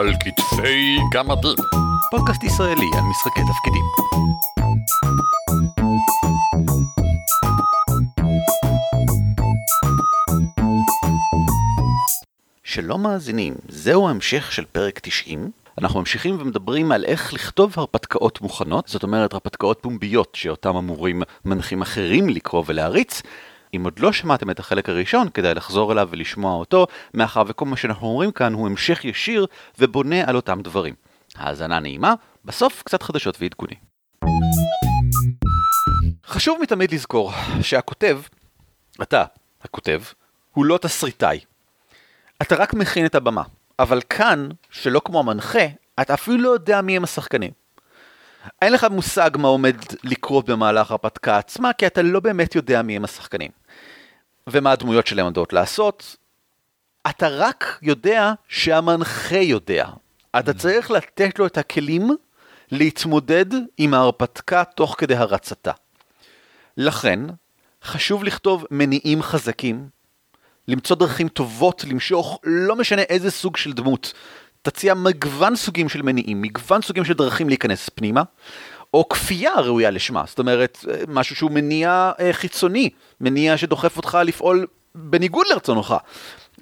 על כתפי גמדים. פודקאסט ישראלי על משחקי תפקידים. שלום מאזינים, זהו ההמשך של פרק 90. אנחנו ממשיכים ומדברים על איך לכתוב הרפתקאות מוכנות, זאת אומרת הרפתקאות פומביות שאותם אמורים מנחים אחרים לקרוא ולהריץ. אם עוד לא שמעתם את החלק הראשון, כדאי לחזור אליו ולשמוע אותו, מאחר וכל מה שאנחנו אומרים כאן הוא המשך ישיר ובונה על אותם דברים. האזנה נעימה, בסוף קצת חדשות ועדכונים. חשוב מתמיד לזכור שהכותב, אתה, הכותב, הוא לא תסריטאי. אתה רק מכין את הבמה, אבל כאן, שלא כמו המנחה, אתה אפילו לא יודע מי הם השחקנים. אין לך מושג מה עומד לקרות במהלך ההרפתקה עצמה, כי אתה לא באמת יודע מי הם השחקנים. ומה הדמויות שלהם עומדות לעשות. אתה רק יודע שהמנחה יודע. אתה צריך לתת לו את הכלים להתמודד עם ההרפתקה תוך כדי הרצתה. לכן, חשוב לכתוב מניעים חזקים, למצוא דרכים טובות למשוך לא משנה איזה סוג של דמות. תציע מגוון סוגים של מניעים, מגוון סוגים של דרכים להיכנס פנימה, או כפייה ראויה לשמה, זאת אומרת, משהו שהוא מניע אה, חיצוני, מניע שדוחף אותך לפעול בניגוד לרצונך.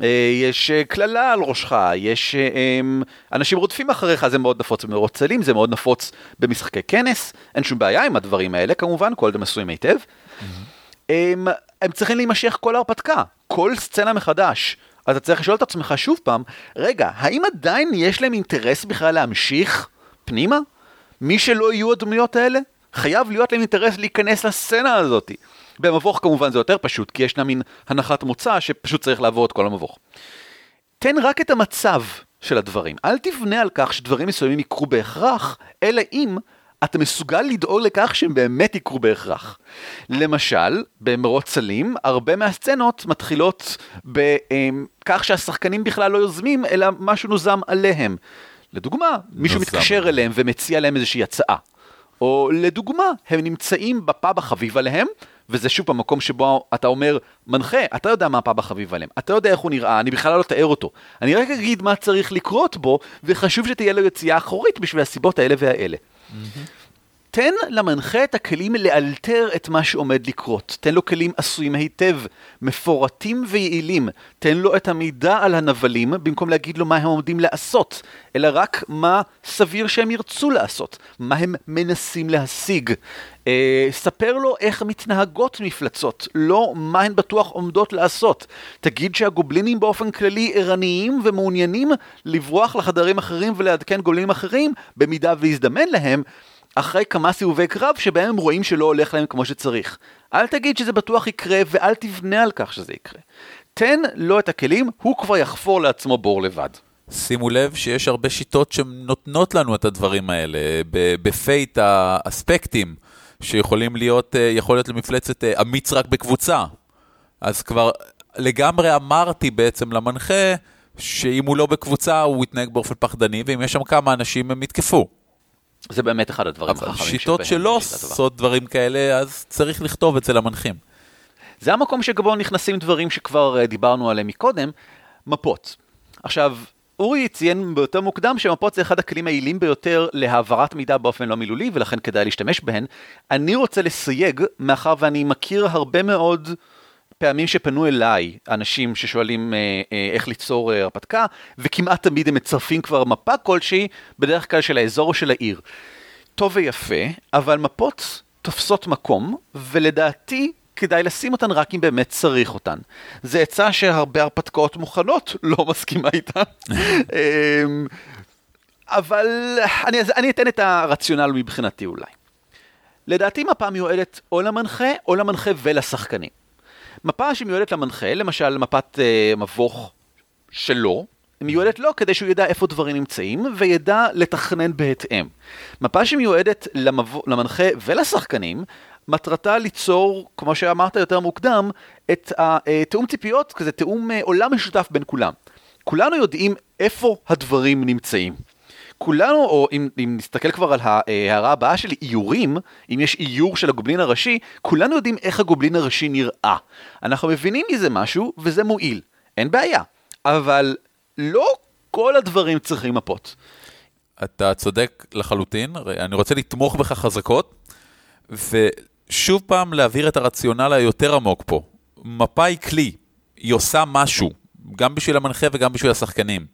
אה, יש אה, קללה על ראשך, יש אנשים רודפים אחריך, זה מאוד נפוץ במרוץ צלים, זה מאוד נפוץ במשחקי כנס, אין שום בעיה עם הדברים האלה כמובן, כל זה מסוים היטב. Mm-hmm. הם, הם צריכים להימשך כל ההרפתקה, כל סצנה מחדש. אז אתה צריך לשאול את עצמך שוב פעם, רגע, האם עדיין יש להם אינטרס בכלל להמשיך פנימה? מי שלא יהיו הדמויות האלה, חייב להיות להם אינטרס להיכנס לסצנה הזאת. במבוך כמובן זה יותר פשוט, כי ישנה מין הנחת מוצא שפשוט צריך לעבור את כל המבוך. תן רק את המצב של הדברים, אל תבנה על כך שדברים מסוימים יקרו בהכרח, אלא אם אתה מסוגל לדאוג לכך שהם באמת יקרו בהכרח. למשל, במרוץ סלים, הרבה מהסצנות מתחילות בכך שהשחקנים בכלל לא יוזמים, אלא משהו נוזם עליהם. לדוגמה, מישהו מתקשר אליהם ומציע להם איזושהי הצעה. או לדוגמה, הם נמצאים בפאב החביב עליהם, וזה שוב המקום שבו אתה אומר, מנחה, אתה יודע מה הפאב החביב עליהם, אתה יודע איך הוא נראה, אני בכלל לא אתאר אותו. אני רק אגיד מה צריך לקרות בו, וחשוב שתהיה לו יציאה אחורית בשביל הסיבות האלה והאלה. Mm-hmm. תן למנחה את הכלים לאלתר את מה שעומד לקרות. תן לו כלים עשויים היטב, מפורטים ויעילים. תן לו את המידע על הנבלים, במקום להגיד לו מה הם עומדים לעשות, אלא רק מה סביר שהם ירצו לעשות, מה הם מנסים להשיג. אה, ספר לו איך מתנהגות מפלצות, לא מה הן בטוח עומדות לעשות. תגיד שהגובלינים באופן כללי ערניים ומעוניינים לברוח לחדרים אחרים ולעדכן גובלינים אחרים, במידה ויזדמן להם. אחרי כמה סיבובי קרב שבהם הם רואים שלא הולך להם כמו שצריך. אל תגיד שזה בטוח יקרה ואל תבנה על כך שזה יקרה. תן לו את הכלים, הוא כבר יחפור לעצמו בור לבד. שימו לב שיש הרבה שיטות שנותנות לנו את הדברים האלה. בפייט האספקטים, שיכולים להיות, אה, יכול להיות למפלצת אה, אמיץ רק בקבוצה. אז כבר לגמרי אמרתי בעצם למנחה, שאם הוא לא בקבוצה הוא יתנהג באופן פחדני, ואם יש שם כמה אנשים הם יתקפו. זה באמת אחד הדברים החכמים שיטות שלא עושות דברים כאלה, אז צריך לכתוב אצל המנחים. זה המקום שבו נכנסים דברים שכבר אה, דיברנו עליהם מקודם, מפות. עכשיו, אורי ציין ביותר מוקדם שמפות זה אחד הכלים היעילים ביותר להעברת מידע באופן לא מילולי, ולכן כדאי להשתמש בהן. אני רוצה לסייג, מאחר ואני מכיר הרבה מאוד פעמים שפנו אליי אנשים ששואלים אה, אה, איך ליצור אה, הרפתקה, וכמעט תמיד הם מצרפים כבר מפה כלשהי, בדרך כלל של האזור או של העיר. טוב ויפה, אבל מפות תופסות מקום, ולדעתי כדאי לשים אותן רק אם באמת צריך אותן. זה עצה שהרבה הרפתקאות מוכנות לא מסכימה איתה. אמ, אבל אני, אני אתן את הרציונל מבחינתי אולי. לדעתי מפה מיועדת או למנחה או למנחה ולשחקנים. מפה שמיועדת למנחה, למשל מפת uh, מבוך שלו, מיועדת לו כדי שהוא ידע איפה דברים נמצאים וידע לתכנן בהתאם. מפה שמיועדת למב... למנחה ולשחקנים, מטרתה ליצור, כמו שאמרת יותר מוקדם, את התיאום אה, ציפיות, כזה תיאום אה, עולם משותף בין כולם. כולנו יודעים איפה הדברים נמצאים. כולנו, או אם, אם נסתכל כבר על ההערה הבאה שלי, איורים, אם יש איור של הגובלין הראשי, כולנו יודעים איך הגובלין הראשי נראה. אנחנו מבינים מזה משהו, וזה מועיל. אין בעיה. אבל לא כל הדברים צריכים מפות. אתה צודק לחלוטין, אני רוצה לתמוך בך חזקות, ושוב פעם להבהיר את הרציונל היותר עמוק פה. מפה היא כלי, היא עושה משהו, גם בשביל המנחה וגם בשביל השחקנים.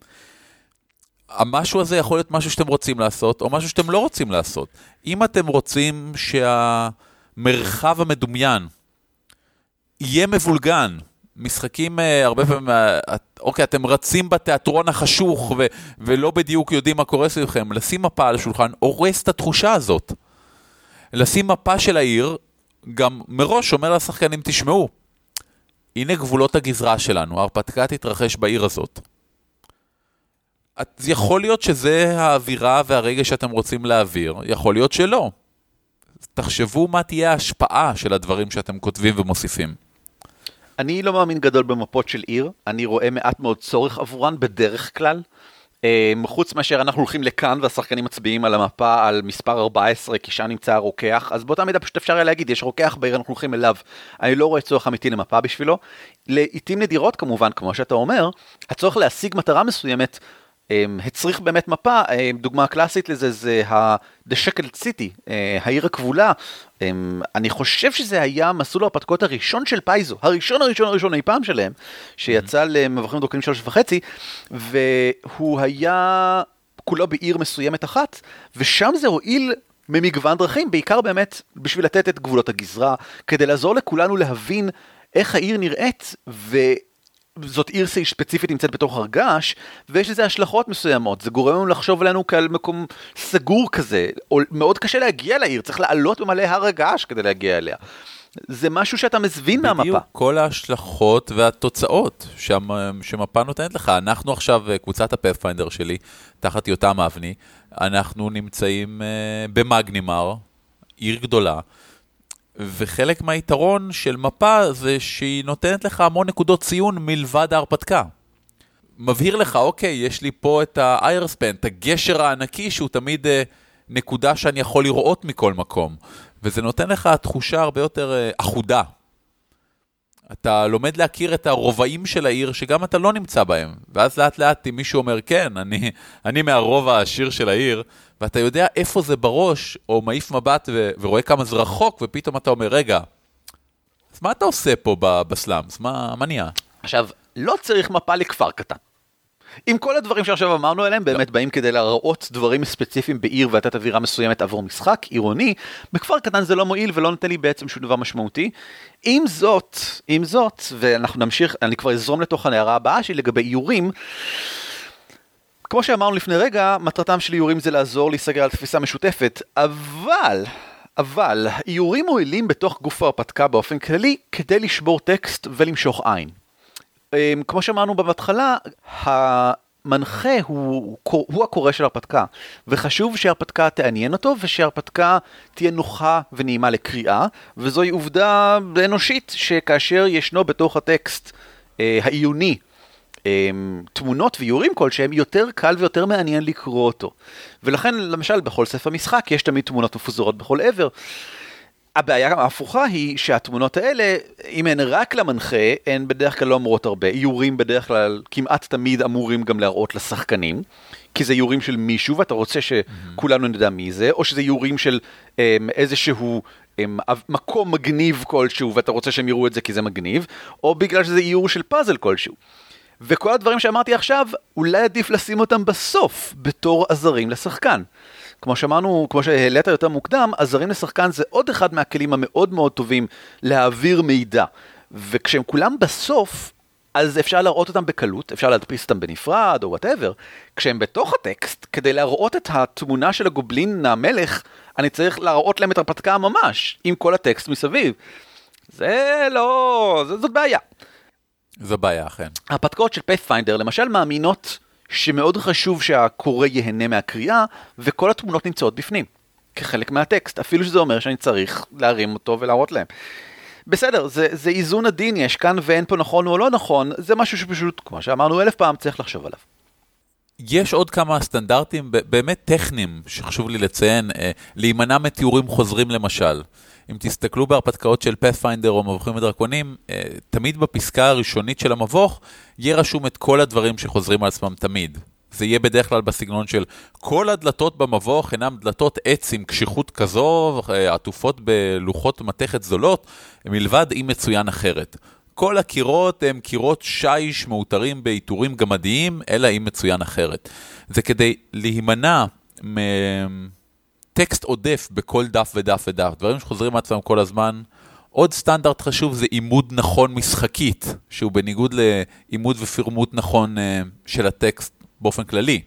המשהו הזה יכול להיות משהו שאתם רוצים לעשות, או משהו שאתם לא רוצים לעשות. אם אתם רוצים שהמרחב המדומיין יהיה מבולגן, משחקים uh, הרבה פעמים, uh, אוקיי, אתם רצים בתיאטרון החשוך ו- ולא בדיוק יודעים מה קורה סביבכם, לשים מפה על השולחן הורס את התחושה הזאת. לשים מפה של העיר, גם מראש אומר לשחקנים, תשמעו, הנה גבולות הגזרה שלנו, ההרפתקה תתרחש בעיר הזאת. אז יכול להיות שזה האווירה והרגע שאתם רוצים להעביר, יכול להיות שלא. תחשבו מה תהיה ההשפעה של הדברים שאתם כותבים ומוסיפים. אני לא מאמין גדול במפות של עיר, אני רואה מעט מאוד צורך עבורן בדרך כלל. אמ, חוץ מאשר אנחנו הולכים לכאן והשחקנים מצביעים על המפה על מספר 14 כי שם נמצא הרוקח, אז באותה מידה פשוט אפשר היה להגיד יש רוקח בעיר אנחנו הולכים אליו. אני לא רואה צורך אמיתי למפה בשבילו. לעיתים נדירות כמובן, כמו שאתה אומר, הצורך להשיג מטרה מסוימת הצריך באמת מפה, אמ, דוגמה קלאסית לזה זה The Shackled City, אה, העיר הכבולה. אמ, אני חושב שזה היה מסלול ההרפתקאות הראשון של פייזו, הראשון הראשון הראשון אי פעם שלהם, שיצא למבקרים דוקרים שלוש וחצי, והוא היה כולו בעיר מסוימת אחת, ושם זה הועיל ממגוון דרכים, בעיקר באמת בשביל לתת את גבולות הגזרה, כדי לעזור לכולנו להבין איך העיר נראית, ו... זאת עיר ספציפית נמצאת בתוך הר געש, ויש לזה השלכות מסוימות, זה גורם לנו לחשוב עלינו כעל מקום סגור כזה, או מאוד קשה להגיע לעיר, צריך לעלות במלא הר הגעש כדי להגיע אליה. זה משהו שאתה מזבין מהמפה. בדיוק, כל ההשלכות והתוצאות שמפה נותנת לך. אנחנו עכשיו, קבוצת הפאת'פיינדר שלי, תחת יותם אבני, אנחנו נמצאים uh, במגנימר, עיר גדולה. וחלק מהיתרון של מפה זה שהיא נותנת לך המון נקודות ציון מלבד ההרפתקה. מבהיר לך, אוקיי, יש לי פה את האיירספן, את הגשר הענקי שהוא תמיד אה, נקודה שאני יכול לראות מכל מקום. וזה נותן לך תחושה הרבה יותר אה, אחודה. אתה לומד להכיר את הרובעים של העיר שגם אתה לא נמצא בהם. ואז לאט לאט אם מישהו אומר, כן, אני, אני מהרובע העשיר של העיר, ואתה יודע איפה זה בראש, או מעיף מבט ו- ורואה כמה זה רחוק, ופתאום אתה אומר, רגע, אז מה אתה עושה פה בסלאמס? מה, מה נהיה? עכשיו, לא צריך מפה לכפר קטן. עם כל הדברים שעכשיו אמרנו עליהם, באמת באים כדי להראות דברים ספציפיים בעיר ולתת אווירה מסוימת עבור משחק עירוני, בכפר קטן זה לא מועיל ולא נותן לי בעצם שום דבר משמעותי. עם זאת, עם זאת, ואנחנו נמשיך, אני כבר אזרום לתוך הנערה הבאה שלי לגבי איורים. כמו שאמרנו לפני רגע, מטרתם של איורים זה לעזור להיסגר על תפיסה משותפת, אבל, אבל, איורים מועילים בתוך גוף ההרפתקה באופן כללי כדי לשבור טקסט ולמשוך עין. אמ, כמו שאמרנו בהתחלה, המנחה הוא, הוא הקורא של הרפתקה, וחשוב שהרפתקה תעניין אותו ושהרפתקה תהיה נוחה ונעימה לקריאה, וזוהי עובדה אנושית שכאשר ישנו בתוך הטקסט אה, העיוני אמ, תמונות ואיורים כלשהם, יותר קל ויותר מעניין לקרוא אותו. ולכן, למשל, בכל ספר משחק יש תמיד תמונות מפוזרות בכל עבר. הבעיה ההפוכה היא שהתמונות האלה, אם הן רק למנחה, הן בדרך כלל לא אומרות הרבה. איורים בדרך כלל כמעט תמיד אמורים גם להראות לשחקנים, כי זה איורים של מישהו ואתה רוצה שכולנו נדע מי זה, או שזה איורים של um, איזשהו um, מקום מגניב כלשהו ואתה רוצה שהם יראו את זה כי זה מגניב, או בגלל שזה איור של פאזל כלשהו. וכל הדברים שאמרתי עכשיו, אולי עדיף לשים אותם בסוף, בתור עזרים לשחקן. כמו שאמרנו, כמו שהעלית יותר מוקדם, עזרים לשחקן זה עוד אחד מהכלים המאוד מאוד טובים להעביר מידע. וכשהם כולם בסוף, אז אפשר להראות אותם בקלות, אפשר להדפיס אותם בנפרד או whatever. כשהם בתוך הטקסט, כדי להראות את התמונה של הגובלין המלך, אני צריך להראות להם את הרפתקה ממש, עם כל הטקסט מסביב. זה לא... זאת בעיה. זו בעיה, אכן. ההרפתקאות של פאת'פיינדר למשל מאמינות שמאוד חשוב שהקורא ייהנה מהקריאה, וכל התמונות נמצאות בפנים, כחלק מהטקסט, אפילו שזה אומר שאני צריך להרים אותו ולהראות להם. בסדר, זה, זה איזון עדין, יש כאן ואין פה נכון או לא נכון, זה משהו שפשוט, כמו שאמרנו אלף פעם, צריך לחשוב עליו. יש עוד כמה סטנדרטים באמת טכניים שחשוב לי לציין, אה, להימנע מתיאורים חוזרים למשל. אם תסתכלו בהרפתקאות של פאת'פיינדר או מבוכים ודרקונים, אה, תמיד בפסקה הראשונית של המבוך, יהיה רשום את כל הדברים שחוזרים על עצמם תמיד. זה יהיה בדרך כלל בסגנון של כל הדלתות במבוך אינם דלתות עץ עם קשיחות כזו, אה, עטופות בלוחות מתכת זולות, מלבד אם מצוין אחרת. כל הקירות הם קירות שיש מאותרים בעיטורים גמדיים, אלא אם מצוין אחרת. זה כדי להימנע מטקסט עודף בכל דף ודף ודף, דברים שחוזרים מעצמם כל הזמן. עוד סטנדרט חשוב זה עימוד נכון משחקית, שהוא בניגוד לעימוד ופרמוט נכון אה, של הטקסט באופן כללי.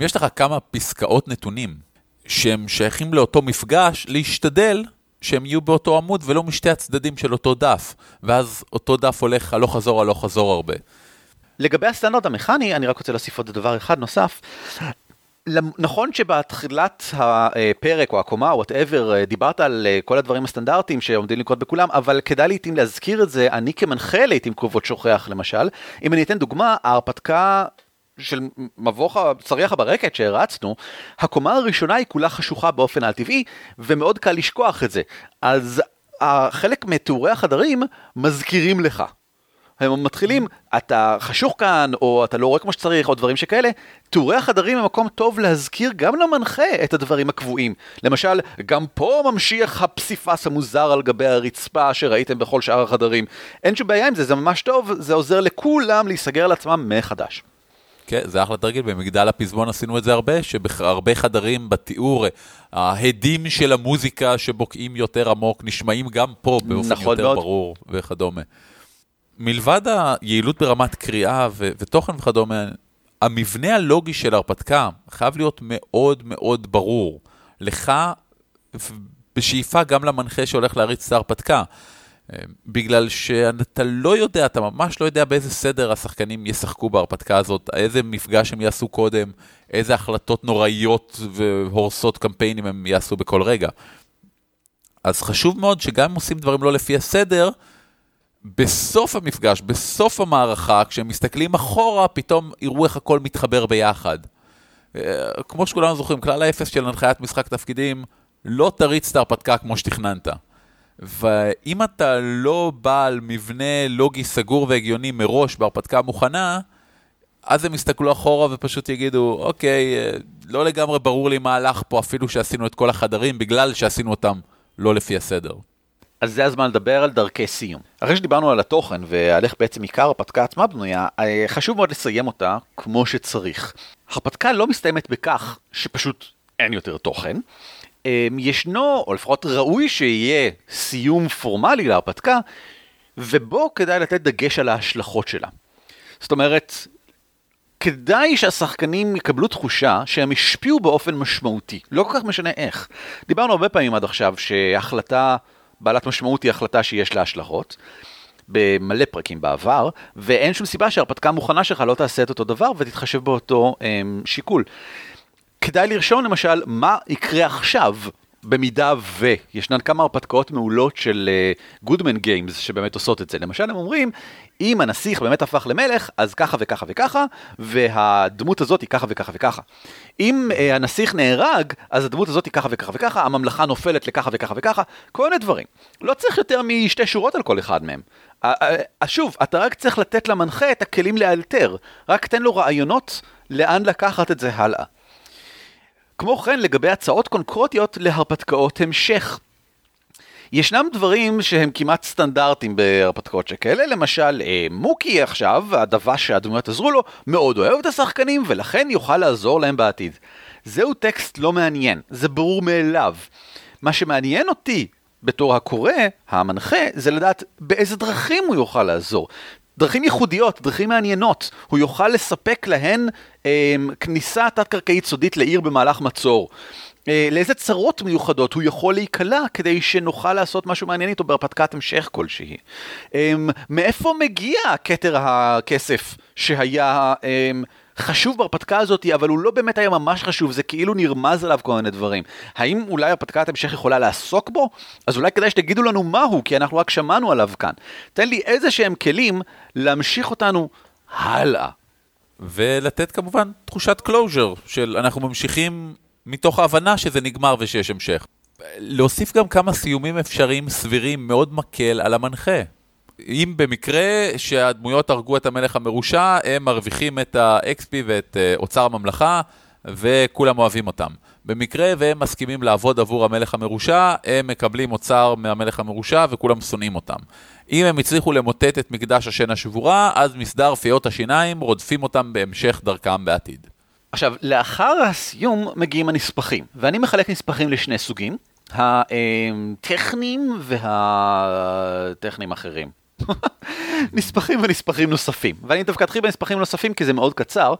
אם יש לך כמה פסקאות נתונים שהם שייכים לאותו מפגש, להשתדל שהם יהיו באותו עמוד ולא משתי הצדדים של אותו דף, ואז אותו דף הולך הלוך חזור הלוך חזור הרבה. לגבי הסטנדרט המכני, אני רק רוצה להוסיף עוד דבר אחד נוסף. נכון שבתחילת הפרק או הקומה או whatever דיברת על אה, כל הדברים הסטנדרטיים שעומדים לקרות בכולם, אבל כדאי לעיתים להזכיר את זה, אני כמנחה לעיתים קרובות שוכח למשל. אם אני אתן דוגמה, ההרפתקה של מבוך צריח הברקת שהרצנו, הקומה הראשונה היא כולה חשוכה באופן על-טבעי, ומאוד קל לשכוח את זה. אז חלק מתיאורי החדרים מזכירים לך. הם מתחילים, אתה חשוך כאן, או אתה לא רואה כמו שצריך, או דברים שכאלה. תיאורי החדרים הם מקום טוב להזכיר גם למנחה את הדברים הקבועים. למשל, גם פה ממשיך הפסיפס המוזר על גבי הרצפה שראיתם בכל שאר החדרים. אין שום בעיה עם זה, זה ממש טוב, זה עוזר לכולם להיסגר על עצמם מחדש. כן, זה אחלה תרגיל, במגדל הפזמון עשינו את זה הרבה, שבהרבה חדרים בתיאור, ההדים של המוזיקה שבוקעים יותר עמוק נשמעים גם פה באופן נכון יותר מאוד. ברור וכדומה. מלבד היעילות ברמת קריאה ו- ותוכן וכדומה, המבנה הלוגי של הרפתקה חייב להיות מאוד מאוד ברור. לך, בשאיפה גם למנחה שהולך להריץ את ההרפתקה. בגלל שאתה לא יודע, אתה ממש לא יודע באיזה סדר השחקנים ישחקו בהרפתקה הזאת, איזה מפגש הם יעשו קודם, איזה החלטות נוראיות והורסות קמפיינים הם יעשו בכל רגע. אז חשוב מאוד שגם אם עושים דברים לא לפי הסדר, בסוף המפגש, בסוף המערכה, כשהם מסתכלים אחורה, פתאום יראו איך הכל מתחבר ביחד. אה, כמו שכולנו זוכרים, כלל האפס של הנחיית משחק תפקידים, לא תריץ את ההרפתקה כמו שתכננת. ואם אתה לא בעל מבנה לוגי סגור והגיוני מראש בהרפתקה מוכנה, אז הם יסתכלו אחורה ופשוט יגידו, אוקיי, אה, לא לגמרי ברור לי מה הלך פה אפילו שעשינו את כל החדרים, בגלל שעשינו אותם לא לפי הסדר. אז זה הזמן לדבר על דרכי סיום. אחרי שדיברנו על התוכן ועל איך בעצם עיקר הרפתקה עצמה בנויה, אה, חשוב מאוד לסיים אותה כמו שצריך. הרפתקה לא מסתיימת בכך שפשוט אין יותר תוכן. אה, ישנו, או לפחות ראוי שיהיה סיום פורמלי להרפתקה, ובו כדאי לתת דגש על ההשלכות שלה. זאת אומרת, כדאי שהשחקנים יקבלו תחושה שהם השפיעו באופן משמעותי, לא כל כך משנה איך. דיברנו הרבה פעמים עד עכשיו שהחלטה בעלת משמעות היא החלטה שיש לה השלכות. במלא פרקים בעבר, ואין שום סיבה שההרפתקה המוכנה שלך לא תעשה את אותו דבר ותתחשב באותו הם, שיקול. כדאי לרשום למשל מה יקרה עכשיו במידה וישנן כמה הרפתקאות מעולות של גודמן uh, גיימס שבאמת עושות את זה. למשל הם אומרים, אם הנסיך באמת הפך למלך, אז ככה וככה וככה, והדמות הזאת היא ככה וככה וככה. אם uh, הנסיך נהרג, אז הדמות הזאת היא ככה וככה וככה, הממלכה נופלת לככה וככה וככה, כל מיני דברים. לא צריך יותר משתי שורות על כל אחד מהם. שוב, אתה רק צריך לתת למנחה את הכלים לאלתר, רק תן לו רעיונות לאן לקחת את זה הלאה. כמו כן, לגבי הצעות קונקרטיות להרפתקאות המשך. ישנם דברים שהם כמעט סטנדרטיים בהרפתקאות שכאלה, למשל אה, מוקי עכשיו, הדבש שהדמויות עזרו לו, מאוד אוהב את השחקנים ולכן יוכל לעזור להם בעתיד. זהו טקסט לא מעניין, זה ברור מאליו. מה שמעניין אותי בתור הקורא, המנחה, זה לדעת באיזה דרכים הוא יוכל לעזור. דרכים ייחודיות, דרכים מעניינות. הוא יוכל לספק להן אה, כניסה תת-קרקעית סודית לעיר במהלך מצור. אה, לאיזה צרות מיוחדות הוא יכול להיקלע כדי שנוכל לעשות משהו מעניין איתו בהרפתקת המשך כלשהי. אה, מאיפה מגיע כתר הכסף שהיה... אה, חשוב בהרפתקה הזאת, אבל הוא לא באמת היה ממש חשוב, זה כאילו נרמז עליו כל מיני דברים. האם אולי הרפתקת המשך יכולה לעסוק בו? אז אולי כדאי שתגידו לנו מהו, כי אנחנו רק שמענו עליו כאן. תן לי איזה שהם כלים להמשיך אותנו הלאה. ולתת כמובן תחושת closure, של אנחנו ממשיכים מתוך ההבנה שזה נגמר ושיש המשך. להוסיף גם כמה סיומים אפשריים סבירים מאוד מקל על המנחה. אם במקרה שהדמויות הרגו את המלך המרושע, הם מרוויחים את ה-XP ואת אה, אוצר הממלכה, וכולם אוהבים אותם. במקרה והם מסכימים לעבוד עבור המלך המרושע, הם מקבלים אוצר מהמלך המרושע וכולם שונאים אותם. אם הם הצליחו למוטט את מקדש השן השבורה, אז מסדר פיות השיניים רודפים אותם בהמשך דרכם בעתיד. עכשיו, לאחר הסיום מגיעים הנספחים, ואני מחלק נספחים לשני סוגים, הטכניים והטכניים אחרים. נספחים ונספחים נוספים, ואני דווקא אתחיל בנספחים נוספים כי זה מאוד קצר.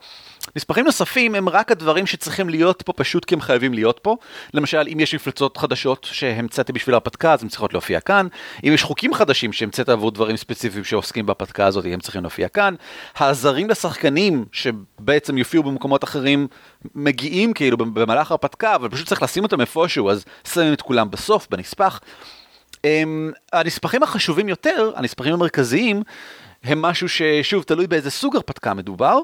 נספחים נוספים הם רק הדברים שצריכים להיות פה פשוט כי הם חייבים להיות פה. למשל, אם יש מפלצות חדשות שהמצאתי בשביל ההרפתקה, אז הן צריכות להופיע כאן. אם יש חוקים חדשים שהמצאת עבור דברים ספציפיים שעוסקים בהרפתקה הזאת, הם צריכים להופיע כאן. העזרים לשחקנים, שבעצם יופיעו במקומות אחרים, מגיעים כאילו במהלך ההרפתקה, אבל פשוט צריך לשים אותם איפשהו, אז שמים את כולם בסוף, בנספח. הם, הנספחים החשובים יותר, הנספחים המרכזיים, הם משהו ששוב תלוי באיזה סוג הרפתקה מדובר.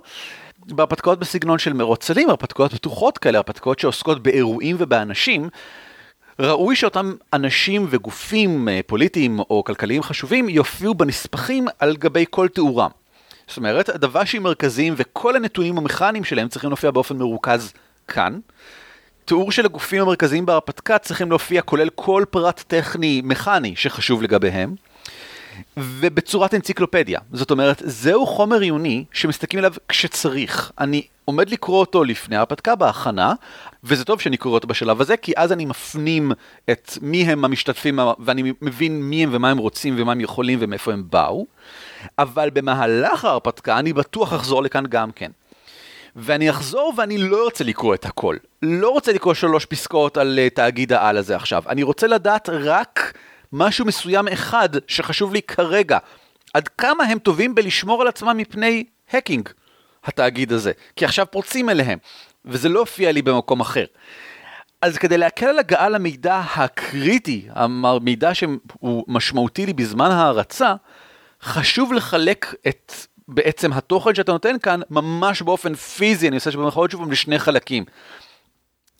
בהרפתקאות בסגנון של מרוץ צלים, הרפתקאות פתוחות כאלה, הרפתקאות שעוסקות באירועים ובאנשים, ראוי שאותם אנשים וגופים אה, פוליטיים או כלכליים חשובים יופיעו בנספחים על גבי כל תיאורם. זאת אומרת, הדוושים מרכזיים וכל הנתונים המכניים שלהם צריכים להופיע באופן מרוכז כאן. תיאור של הגופים המרכזיים בהרפתקה צריכים להופיע כולל כל פרט טכני מכני שחשוב לגביהם. ובצורת אנציקלופדיה. זאת אומרת, זהו חומר עיוני שמסתכלים עליו כשצריך. אני עומד לקרוא אותו לפני ההרפתקה בהכנה, וזה טוב שאני קורא אותו בשלב הזה, כי אז אני מפנים את מי הם המשתתפים, ואני מבין מי הם ומה הם רוצים ומה הם יכולים ומאיפה הם באו. אבל במהלך ההרפתקה אני בטוח אחזור לכאן גם כן. ואני אחזור ואני לא רוצה לקרוא את הכל. לא רוצה לקרוא שלוש פסקאות על uh, תאגיד העל הזה עכשיו. אני רוצה לדעת רק משהו מסוים אחד שחשוב לי כרגע. עד כמה הם טובים בלשמור על עצמם מפני האקינג, התאגיד הזה. כי עכשיו פורצים אליהם, וזה לא הופיע לי במקום אחר. אז כדי להקל על הגעה למידע הקריטי, המידע שהוא משמעותי לי בזמן ההרצה, חשוב לחלק את בעצם התוכן שאתה נותן כאן ממש באופן פיזי, אני עושה שבמחאות שוב לשני חלקים.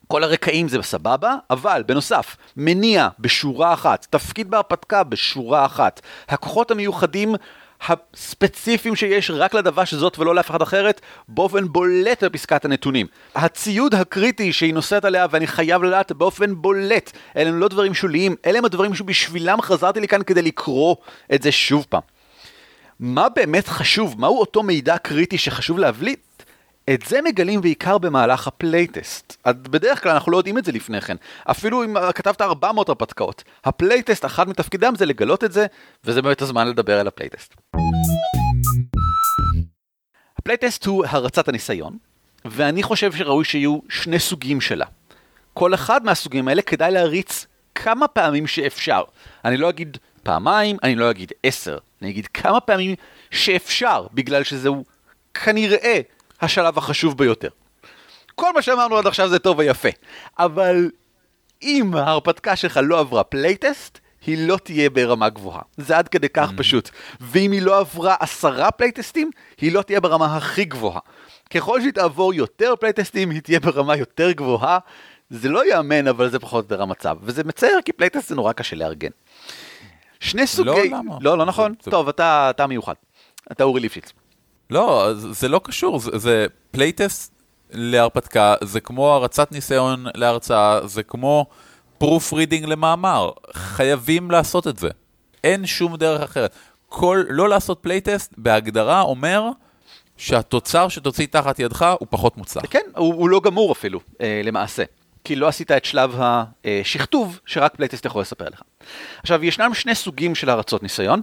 כל הרקעים זה סבבה, אבל בנוסף, מניע בשורה אחת, תפקיד בהרפתקה בשורה אחת, הכוחות המיוחדים הספציפיים שיש רק לדב"ש הזאת ולא לאף אחד אחרת, באופן בולט בפסקת הנתונים. הציוד הקריטי שהיא נושאת עליה, ואני חייב לדעת באופן בולט, אלה הם לא דברים שוליים, אלה הם הדברים שבשבילם חזרתי לכאן כדי לקרוא את זה שוב פעם. מה באמת חשוב? מהו אותו מידע קריטי שחשוב להבליט? את זה מגלים בעיקר במהלך ה playtest. בדרך כלל אנחנו לא יודעים את זה לפני כן. אפילו אם כתבת 400 הרפתקאות. ה playtest, אחד מתפקידם זה לגלות את זה, וזה באמת הזמן לדבר על ה playtest. ה playtest הוא הרצת הניסיון, ואני חושב שראוי שיהיו שני סוגים שלה. כל אחד מהסוגים האלה כדאי להריץ כמה פעמים שאפשר. אני לא אגיד פעמיים, אני לא אגיד עשר, אני אגיד כמה פעמים שאפשר, בגלל שזהו כנראה השלב החשוב ביותר. כל מה שאמרנו עד עכשיו זה טוב ויפה, אבל אם ההרפתקה שלך לא עברה playtest, היא לא תהיה ברמה גבוהה. זה עד כדי כך mm-hmm. פשוט. ואם היא לא עברה עשרה playtest ים, היא לא תהיה ברמה הכי גבוהה. ככל שהיא תעבור יותר playtest ים, היא תהיה ברמה יותר גבוהה. זה לא ייאמן, אבל זה פחות או יותר המצב. וזה מצער, כי playtest זה נורא קשה לארגן. שני סוגי... לא, למה? לא, לא נכון? זה... טוב, אתה, אתה מיוחד. אתה אורי ליפשיץ. לא, זה לא קשור, זה, זה playtest להרפתקה, זה כמו הרצת ניסיון להרצאה, זה כמו proofreading למאמר. חייבים לעשות את זה. אין שום דרך אחרת. כל, לא לעשות playtest בהגדרה אומר שהתוצר שתוציא תחת ידך הוא פחות מוצלח. כן, הוא, הוא לא גמור אפילו, אה, למעשה. כי לא עשית את שלב השכתוב שרק playtest יכול לספר לך. עכשיו, ישנם שני סוגים של הרצות ניסיון.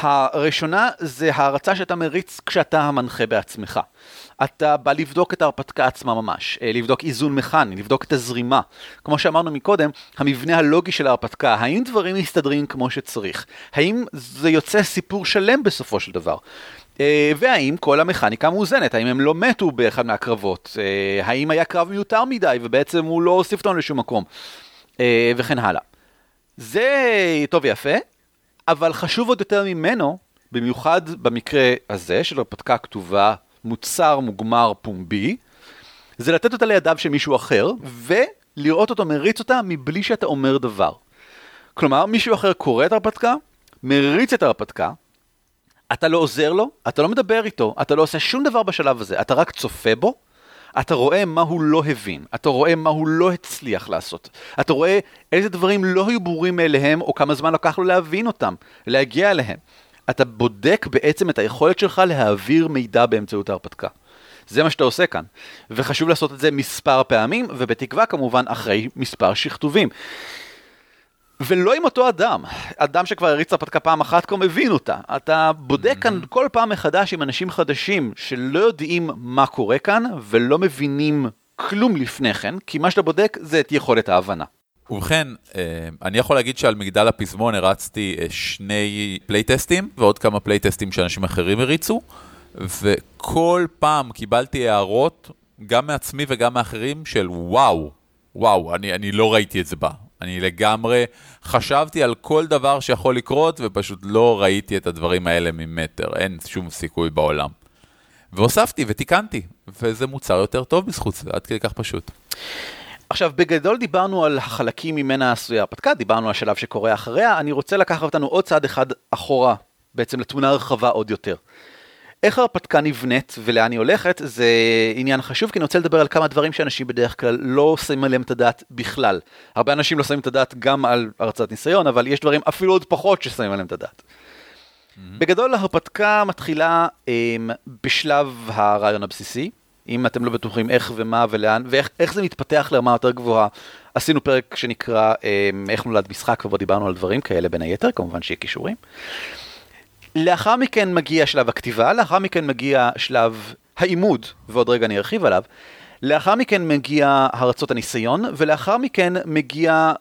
הראשונה זה הערצה שאתה מריץ כשאתה המנחה בעצמך. אתה בא לבדוק את ההרפתקה עצמה ממש, אה, לבדוק איזון מכני, לבדוק את הזרימה. כמו שאמרנו מקודם, המבנה הלוגי של ההרפתקה, האם דברים מסתדרים כמו שצריך? האם זה יוצא סיפור שלם בסופו של דבר? אה, והאם כל המכניקה מאוזנת, האם הם לא מתו באחד מהקרבות, אה, האם היה קרב מיותר מדי ובעצם הוא לא הוסיף אותנו לשום מקום, וכן הלאה. זה טוב ויפה, אבל חשוב עוד יותר ממנו, במיוחד במקרה הזה של הרפתקה כתובה, מוצר מוגמר פומבי, זה לתת אותה לידיו של מישהו אחר, ולראות אותו מריץ אותה מבלי שאתה אומר דבר. כלומר, מישהו אחר קורא את ההרפתקה, מריץ את ההרפתקה, אתה לא עוזר לו, אתה לא מדבר איתו, אתה לא עושה שום דבר בשלב הזה, אתה רק צופה בו, אתה רואה מה הוא לא הבין, אתה רואה מה הוא לא הצליח לעשות, אתה רואה איזה דברים לא היו ברורים מאליהם, או כמה זמן לקח לו להבין אותם, להגיע אליהם. אתה בודק בעצם את היכולת שלך להעביר מידע באמצעות ההרפתקה. זה מה שאתה עושה כאן. וחשוב לעשות את זה מספר פעמים, ובתקווה כמובן אחרי מספר שכתובים. ולא עם אותו אדם, אדם שכבר הריץ הרפתקה פעם אחת כבר מבין אותה. אתה בודק כאן כל פעם מחדש עם אנשים חדשים שלא יודעים מה קורה כאן ולא מבינים כלום לפני כן, כי מה שאתה בודק זה את יכולת ההבנה. ובכן, אה, אני יכול להגיד שעל מגדל הפזמון הרצתי אה, שני playtest ים ועוד כמה playtest ים שאנשים אחרים הריצו, וכל פעם קיבלתי הערות, גם מעצמי וגם מאחרים, של וואו, וואו, אני, אני לא ראיתי את זה בה. אני לגמרי חשבתי על כל דבר שיכול לקרות, ופשוט לא ראיתי את הדברים האלה ממטר, אין שום סיכוי בעולם. והוספתי ותיקנתי, וזה מוצר יותר טוב בזכות זה, עד כדי כך פשוט. עכשיו, בגדול דיברנו על החלקים ממנה עשויה הרפתקה, דיברנו על השלב שקורה אחריה, אני רוצה לקחת אותנו עוד צעד אחד אחורה, בעצם לתמונה רחבה עוד יותר. איך ההרפתקה נבנית ולאן היא הולכת זה עניין חשוב כי אני רוצה לדבר על כמה דברים שאנשים בדרך כלל לא שמים עליהם את הדעת בכלל. הרבה אנשים לא שמים את הדעת גם על הרצאת ניסיון אבל יש דברים אפילו עוד פחות ששמים עליהם את הדעת. Mm-hmm. בגדול ההרפתקה מתחילה um, בשלב הרעיון הבסיסי. אם אתם לא בטוחים איך ומה ולאן ואיך זה מתפתח לרמה יותר גבוהה. עשינו פרק שנקרא um, איך נולד משחק ובו דיברנו על דברים כאלה בין היתר כמובן שיהיה כישורים. לאחר מכן מגיע שלב הכתיבה, לאחר מכן מגיע שלב העימוד, ועוד רגע אני ארחיב עליו. לאחר מכן מגיע הרצות הניסיון, ולאחר מכן מגיע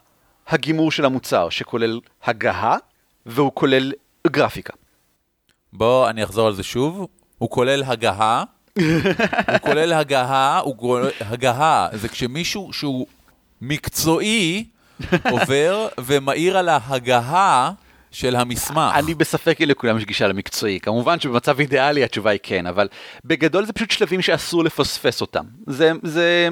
הגימור של המוצר, שכולל הגהה, והוא כולל גרפיקה. בוא, אני אחזור על זה שוב. הוא כולל הגהה, הוא כולל הגהה, הוא כולל הגהה, זה כשמישהו שהוא מקצועי עובר ומעיר על ההגהה של המסמך. אני בספק אם לכולם יש גישה למקצועי. כמובן שבמצב אידיאלי התשובה היא כן, אבל בגדול זה פשוט שלבים שאסור לפספס אותם. זה, זה...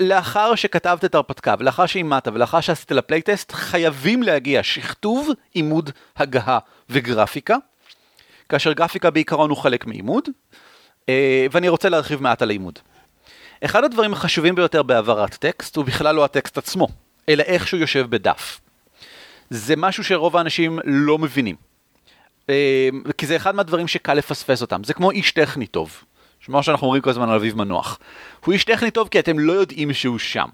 לאחר שכתבת את ההרפתקה, ולאחר שאימדת, ולאחר שעשית לפלייטסט, חייבים להגיע שכתוב, עימוד, הגהה וגרפיקה, כאשר גרפיקה בעיקרון הוא חלק מעימוד, אה, ואני רוצה להרחיב מעט על העימוד. אחד הדברים החשובים ביותר בהעברת טקסט הוא בכלל לא הטקסט עצמו, אלא איך שהוא יושב בדף. זה משהו שרוב האנשים לא מבינים. אה, כי זה אחד מהדברים שקל לפספס אותם. זה כמו איש טכני טוב. כמו שאנחנו אומרים כל הזמן על אביב מנוח. הוא איש טכני טוב כי אתם לא יודעים שהוא שם.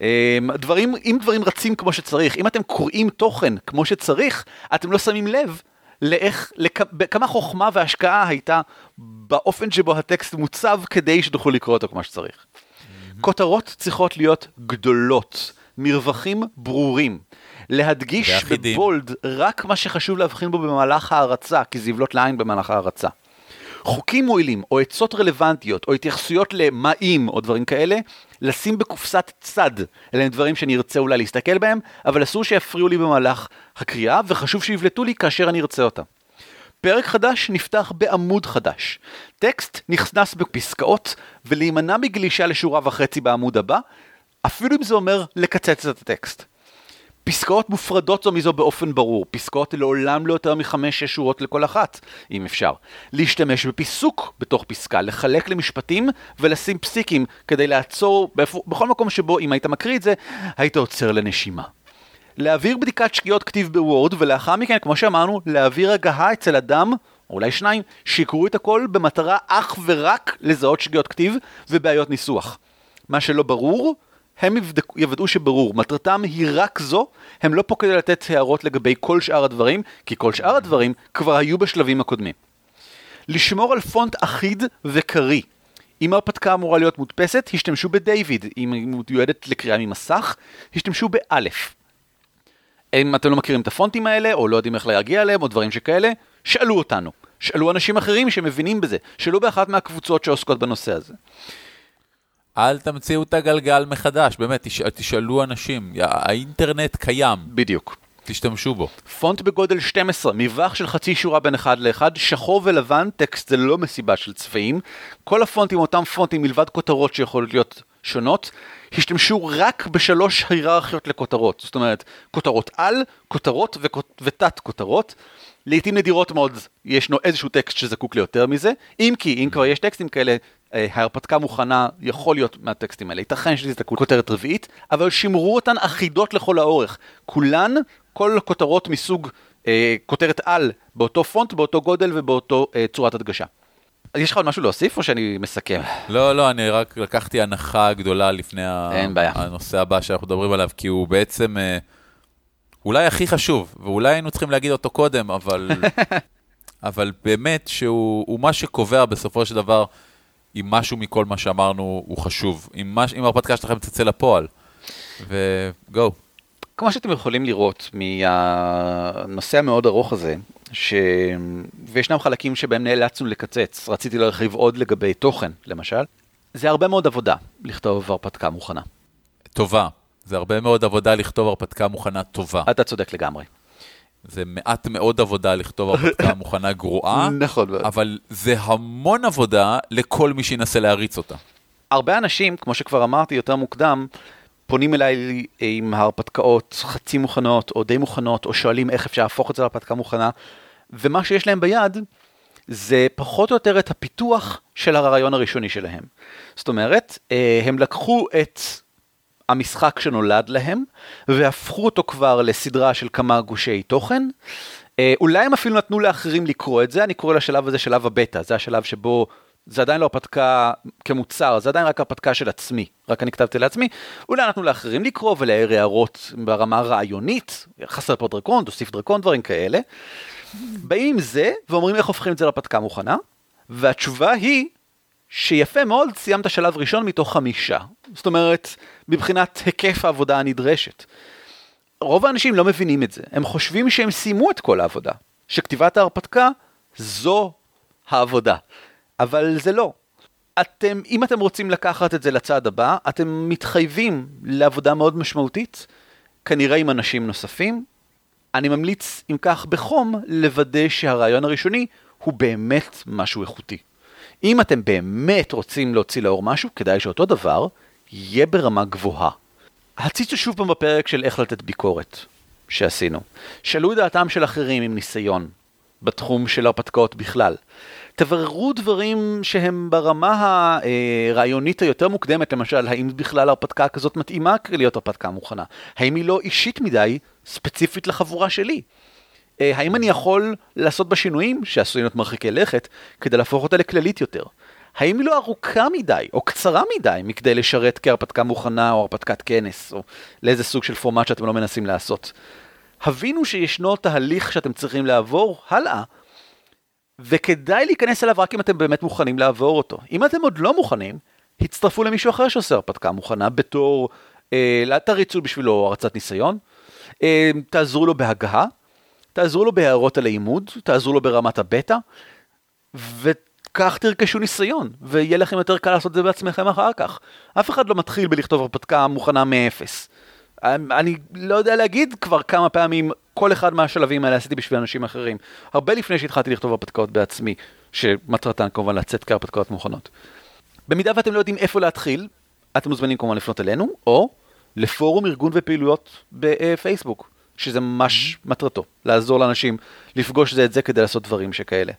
אה, דברים, אם דברים רצים כמו שצריך, אם אתם קוראים תוכן כמו שצריך, אתם לא שמים לב לאיך, לכ, כמה חוכמה והשקעה הייתה באופן שבו הטקסט מוצב כדי שתוכלו לקרוא אותו כמו שצריך. Mm-hmm. כותרות צריכות להיות גדולות, מרווחים ברורים. להדגיש בבולד רק מה שחשוב להבחין בו במהלך ההרצה, כי זה יבלוט לעין במהלך ההרצה. חוקים מועילים, או עצות רלוונטיות, או התייחסויות למה אם, או דברים כאלה, לשים בקופסת צד. אלה הם דברים שאני ארצה אולי להסתכל בהם, אבל אסור שיפריעו לי במהלך הקריאה, וחשוב שיבלטו לי כאשר אני ארצה אותם. פרק חדש נפתח בעמוד חדש. טקסט נכנס בפסקאות, ולהימנע מגלישה לשורה וחצי בעמוד הבא, אפילו אם זה אומר לקצץ את הטקסט. פסקאות מופרדות זו מזו באופן ברור, פסקאות לעולם לא יותר מחמש-שש שורות לכל אחת, אם אפשר. להשתמש בפיסוק בתוך פסקה, לחלק למשפטים ולשים פסיקים כדי לעצור בכל מקום שבו אם היית מקריא את זה, היית עוצר לנשימה. להעביר בדיקת שגיאות כתיב בוורד ולאחר מכן, כמו שאמרנו, להעביר הגהה אצל אדם או אולי שניים, שיקראו את הכל במטרה אך ורק לזהות שגיאות כתיב ובעיות ניסוח. מה שלא ברור, הם יוודאו שברור, מטרתם היא רק זו, הם לא פה כדי לתת הערות לגבי כל שאר הדברים, כי כל שאר הדברים כבר היו בשלבים הקודמים. לשמור על פונט אחיד וקריא. אם ההרפתקה אמורה להיות מודפסת, השתמשו בדיוויד, אם היא מיועדת לקריאה ממסך, השתמשו באלף. אם אתם לא מכירים את הפונטים האלה, או לא יודעים איך להגיע אליהם, או דברים שכאלה, שאלו אותנו. שאלו אנשים אחרים שמבינים בזה, שאלו באחת מהקבוצות שעוסקות בנושא הזה. אל תמציאו את הגלגל מחדש, באמת, תש... תשאלו אנשים, האינטרנט קיים. בדיוק. תשתמשו בו. פונט בגודל 12, מרווח של חצי שורה בין אחד לאחד, שחור ולבן, טקסט זה לא מסיבה של צבעים. כל הפונטים אותם פונטים מלבד כותרות שיכולות להיות שונות, השתמשו רק בשלוש היררכיות לכותרות. זאת אומרת, כותרות על, כותרות ותת כותרות. לעיתים נדירות מאוד ישנו איזשהו טקסט שזקוק ליותר מזה, אם כי אם כבר יש טקסטים כאלה, ההרפתקה מוכנה יכול להיות מהטקסטים האלה. ייתכן שתזדקקו לכותרת רביעית, אבל שימרו אותן אחידות לכל האורך. כולן, כל כותרות מסוג אה, כותרת על, באותו פונט, באותו גודל ובאותו אה, צורת הדגשה. אז יש לך עוד משהו להוסיף או שאני מסכם? לא, לא, אני רק לקחתי הנחה גדולה לפני. הנושא הבא שאנחנו מדברים עליו, כי הוא בעצם אה, אולי הכי חשוב, ואולי היינו צריכים להגיד אותו קודם, אבל, אבל באמת שהוא מה שקובע בסופו של דבר אם משהו מכל מה שאמרנו הוא חשוב, אם, מש, אם ההרפתקה שלכם תצא לפועל, וגו. כמו שאתם יכולים לראות מהנושא המאוד ארוך הזה, ש... וישנם חלקים שבהם נאלצנו לקצץ, רציתי להרחיב עוד לגבי תוכן, למשל, זה הרבה מאוד עבודה לכתוב הרפתקה מוכנה. טובה. זה הרבה מאוד עבודה לכתוב הרפתקה מוכנה טובה. אתה צודק לגמרי. זה מעט מאוד עבודה לכתוב הרפתקה מוכנה גרועה, נכון מאוד. אבל זה המון עבודה לכל מי שינסה להריץ אותה. הרבה אנשים, כמו שכבר אמרתי יותר מוקדם, פונים אליי עם הרפתקאות חצי מוכנות או די מוכנות, או שואלים איך אפשר להפוך את זה להרפתקה מוכנה, ומה שיש להם ביד זה פחות או יותר את הפיתוח של הרעיון הראשוני שלהם. זאת אומרת, אה, הם לקחו את המשחק שנולד להם, והפכו אותו כבר לסדרה של כמה גושי תוכן. אה, אולי הם אפילו נתנו לאחרים לקרוא את זה, אני קורא לשלב הזה שלב הבטא, זה השלב שבו זה עדיין לא הרפתקה כמוצר, זה עדיין רק הרפתקה של עצמי, רק אני כתבתי לעצמי. אולי נתנו לאחרים לקרוא ולהעיר הערות ברמה הרעיונית, חסר פה דרקון, תוסיף דרקון, דברים כאלה. באים עם זה ואומרים איך הופכים את זה להרפתקה מוכנה, והתשובה היא שיפה מאוד סיימת שלב ראשון מתוך חמישה. זאת אומרת, מבחינת היקף העבודה הנדרשת. רוב האנשים לא מבינים את זה, הם חושבים שהם סיימו את כל העבודה, שכתיבת ההרפתקה זו העבודה. אבל זה לא. אתם, אם אתם רוצים לקחת את זה לצעד הבא, אתם מתחייבים לעבודה מאוד משמעותית, כנראה עם אנשים נוספים. אני ממליץ, אם כך, בחום, לוודא שהרעיון הראשוני הוא באמת משהו איכותי. אם אתם באמת רוצים להוציא לאור משהו, כדאי שאותו דבר יהיה ברמה גבוהה. הציצו שוב פעם בפרק של איך לתת ביקורת שעשינו. שאלו את דעתם של אחרים עם ניסיון בתחום של הרפתקאות בכלל. תבררו דברים שהם ברמה הרעיונית היותר מוקדמת, למשל, האם בכלל הרפתקה כזאת מתאימה להיות הרפתקה מוכנה? האם היא לא אישית מדי, ספציפית לחבורה שלי? אה, האם אני יכול לעשות בה שינויים שעשויים להיות מרחיקי לכת, כדי להפוך אותה לכללית יותר? האם היא לא ארוכה מדי, או קצרה מדי, מכדי לשרת כהרפתקה מוכנה, או הרפתקת כנס, או לאיזה סוג של פורמט שאתם לא מנסים לעשות? הבינו שישנו תהליך שאתם צריכים לעבור הלאה, וכדאי להיכנס אליו רק אם אתם באמת מוכנים לעבור אותו. אם אתם עוד לא מוכנים, הצטרפו למישהו אחר שעושה הרפתקה מוכנה בתור, אה, תריצו בשבילו הרצת ניסיון, אה, תעזרו לו בהגהה, תעזרו לו בהערות על העימוד, תעזרו לו ברמת הבטא, וכך תרכשו ניסיון, ויהיה לכם יותר קל לעשות את זה בעצמכם אחר כך. אף אחד לא מתחיל בלכתוב הרפתקה מוכנה מאפס. אני לא יודע להגיד כבר כמה פעמים כל אחד מהשלבים האלה עשיתי בשביל אנשים אחרים. הרבה לפני שהתחלתי לכתוב הרפתקאות בעצמי, שמטרתן כמובן לצאת כהרפתקאות מוכנות. במידה ואתם לא יודעים איפה להתחיל, אתם מוזמנים כמובן לפנות אלינו, או לפורום ארגון ופעילויות בפייסבוק, שזה ממש מטרתו, לעזור לאנשים לפגוש זה את זה כדי לעשות דברים שכאלה.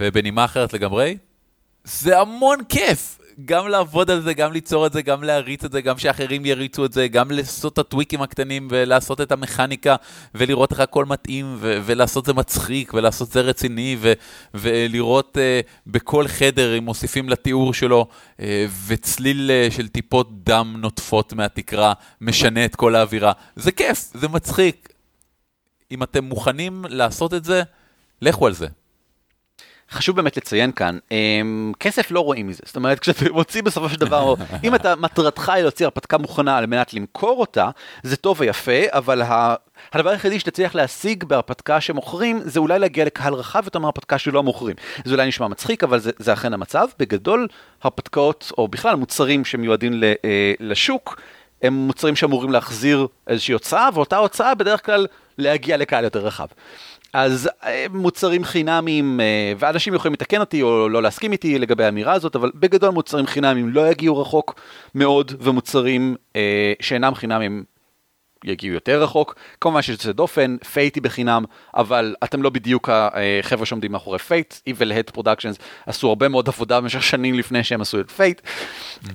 ובנימה אחרת לגמרי, זה המון כיף גם לעבוד על זה, גם ליצור את זה, גם להריץ את זה, גם שאחרים יריצו את זה, גם לעשות את הטוויקים הקטנים ולעשות את המכניקה ולראות איך הכל מתאים ו- ולעשות זה מצחיק ולעשות זה רציני ו- ולראות uh, בכל חדר, אם מוסיפים לתיאור שלו, uh, וצליל uh, של טיפות דם נוטפות מהתקרה משנה את כל האווירה. זה כיף, זה מצחיק. אם אתם מוכנים לעשות את זה, לכו על זה. חשוב באמת לציין כאן, אמ, כסף לא רואים מזה, זאת אומרת כשאתה מוציא בסופו של דבר, אם אתה מטרתך היא להוציא הרפתקה מוכנה על מנת למכור אותה, זה טוב ויפה, אבל ה... הדבר היחידי שתצליח להשיג בהרפתקה שמוכרים, זה אולי להגיע לקהל רחב יותר מהרפתקה שלא מוכרים. זה אולי נשמע מצחיק, אבל זה, זה אכן המצב. בגדול, הרפתקאות, או בכלל מוצרים שמיועדים אה, לשוק, הם מוצרים שאמורים להחזיר איזושהי הוצאה, ואותה הוצאה בדרך כלל להגיע לקהל יותר רחב. אז אה, מוצרים חינמים, אה, ואנשים יכולים לתקן אותי או לא להסכים איתי לגבי האמירה הזאת, אבל בגדול מוצרים חינמים לא יגיעו רחוק מאוד, ומוצרים אה, שאינם חינמים יגיעו יותר רחוק. כמובן שיש יוצא דופן, Fate היא בחינם, אבל אתם לא בדיוק החבר'ה שעומדים מאחורי Fate. Evil Hat Productions עשו הרבה מאוד עבודה במשך שנים לפני שהם עשו את Fate. Mm-hmm.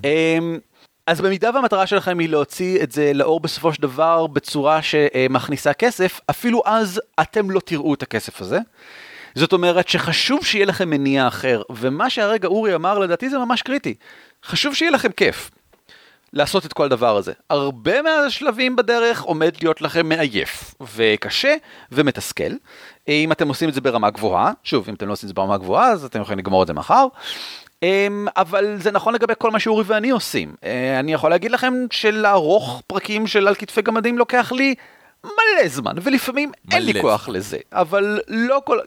אז במידה והמטרה שלכם היא להוציא את זה לאור בסופו של דבר בצורה שמכניסה כסף, אפילו אז אתם לא תראו את הכסף הזה. זאת אומרת שחשוב שיהיה לכם מניע אחר, ומה שהרגע אורי אמר לדעתי זה ממש קריטי. חשוב שיהיה לכם כיף. לעשות את כל הדבר הזה. הרבה מהשלבים בדרך עומד להיות לכם מעייף וקשה ומתסכל. אם אתם עושים את זה ברמה גבוהה, שוב, אם אתם לא עושים את זה ברמה גבוהה, אז אתם יכולים לגמור את זה מחר. אמ, אבל זה נכון לגבי כל מה שאורי ואני עושים. אה, אני יכול להגיד לכם שלערוך פרקים של על כתפי גמדים לוקח לי מלא זמן, ולפעמים מלא. אין לי כוח לזה, אבל לא כל...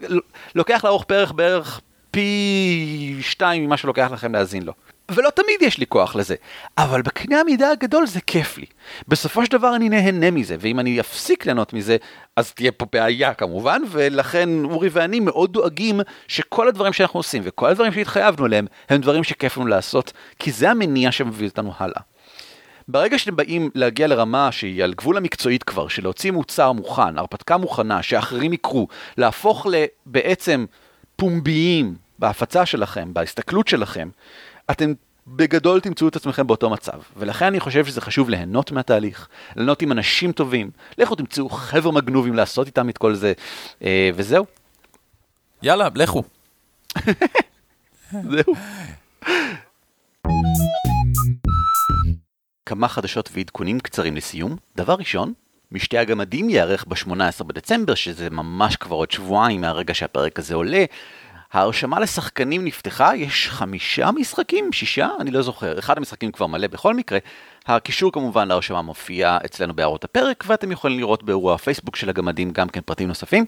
לוקח לערוך פרק בערך פי שתיים ממה שלוקח לכם להאזין לו. ולא תמיד יש לי כוח לזה, אבל בקנה המידה הגדול זה כיף לי. בסופו של דבר אני נהנה מזה, ואם אני אפסיק ליהנות מזה, אז תהיה פה בעיה כמובן, ולכן אורי ואני מאוד דואגים שכל הדברים שאנחנו עושים וכל הדברים שהתחייבנו עליהם, הם דברים שכיף לנו לעשות, כי זה המניע שמביא אותנו הלאה. ברגע שאתם באים להגיע לרמה שהיא על גבול המקצועית כבר, של להוציא מוצר מוכן, הרפתקה מוכנה, שאחרים יקרו, להפוך לבעצם פומביים בהפצה שלכם, בהסתכלות שלכם, אתם בגדול תמצאו את עצמכם באותו מצב. ולכן אני חושב שזה חשוב ליהנות מהתהליך, ליהנות עם אנשים טובים, לכו תמצאו חבר'ה מגנובים לעשות איתם את כל זה, אה, וזהו. יאללה, לכו. זהו. כמה חדשות ועדכונים קצרים לסיום. דבר ראשון, משתי הגמדים ייערך ב-18 בדצמבר, שזה ממש כבר עוד שבועיים מהרגע שהפרק הזה עולה. ההרשמה לשחקנים נפתחה, יש חמישה משחקים? שישה? אני לא זוכר. אחד המשחקים כבר מלא בכל מקרה. הקישור כמובן להרשמה מופיע אצלנו בהערות הפרק, ואתם יכולים לראות באירוע הפייסבוק של הגמדים גם כן פרטים נוספים.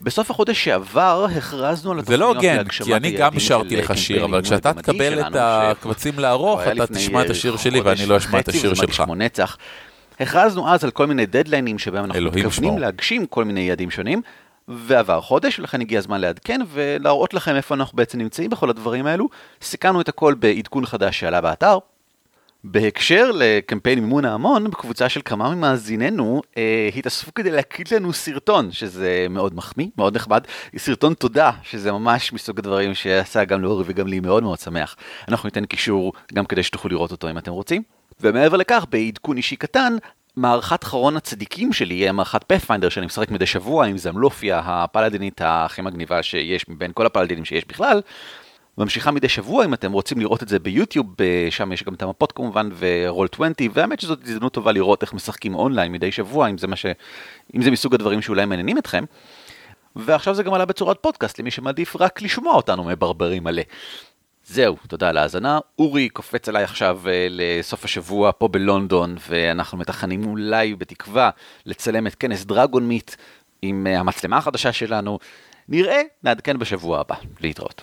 בסוף החודש שעבר הכרזנו על התוכניות להגשמת היעדים של... זה לא הוגן, כי אני גם שרתי לך שיר, אבל כשאתה תקבל את הקבצים לערוך, אתה תשמע את השיר שלי ואני לא אשמע את השיר שלך. הכרזנו אז על כל מיני דדליינים שבהם אנחנו מתכוונים להגשים כל מיני יעדים שונים, ועבר חודש, ולכן הגיע הזמן לעדכן ולהראות לכם איפה אנחנו בעצם נמצאים בכל הדברים האלו. סיכמנו את הכל בעדכון חדש שעלה באתר. בהקשר לקמפיין מימון ההמון, בקבוצה של כמה ממאזיננו אה, התאספו כדי להקליט לנו סרטון, שזה מאוד מחמיא, מאוד נכבד, סרטון תודה, שזה ממש מסוג הדברים שעשה גם לאורי וגם לי מאוד מאוד שמח. אנחנו ניתן קישור גם כדי שתוכלו לראות אותו אם אתם רוצים. ומעבר לכך, בעדכון אישי קטן, מערכת חרון הצדיקים שלי מערכת פאת'פיינדר שאני משחק מדי שבוע עם זמלופיה הפלאדינית הכי מגניבה שיש מבין כל הפלאדינים שיש בכלל. ממשיכה מדי שבוע אם אתם רוצים לראות את זה ביוטיוב, שם יש גם את המפות כמובן ורול 20 והאמת שזאת הזדמנות טובה לראות איך משחקים אונליין מדי שבוע אם זה ש... אם זה מסוג הדברים שאולי מעניינים אתכם. ועכשיו זה גם עלה בצורת פודקאסט למי שמעדיף רק לשמוע אותנו מברברים מלא. זהו, תודה על ההאזנה. אורי קופץ עליי עכשיו uh, לסוף השבוע פה בלונדון, ואנחנו מתכננים אולי, בתקווה, לצלם את כנס דרגון מיט עם uh, המצלמה החדשה שלנו. נראה, נעדכן בשבוע הבא. להתראות.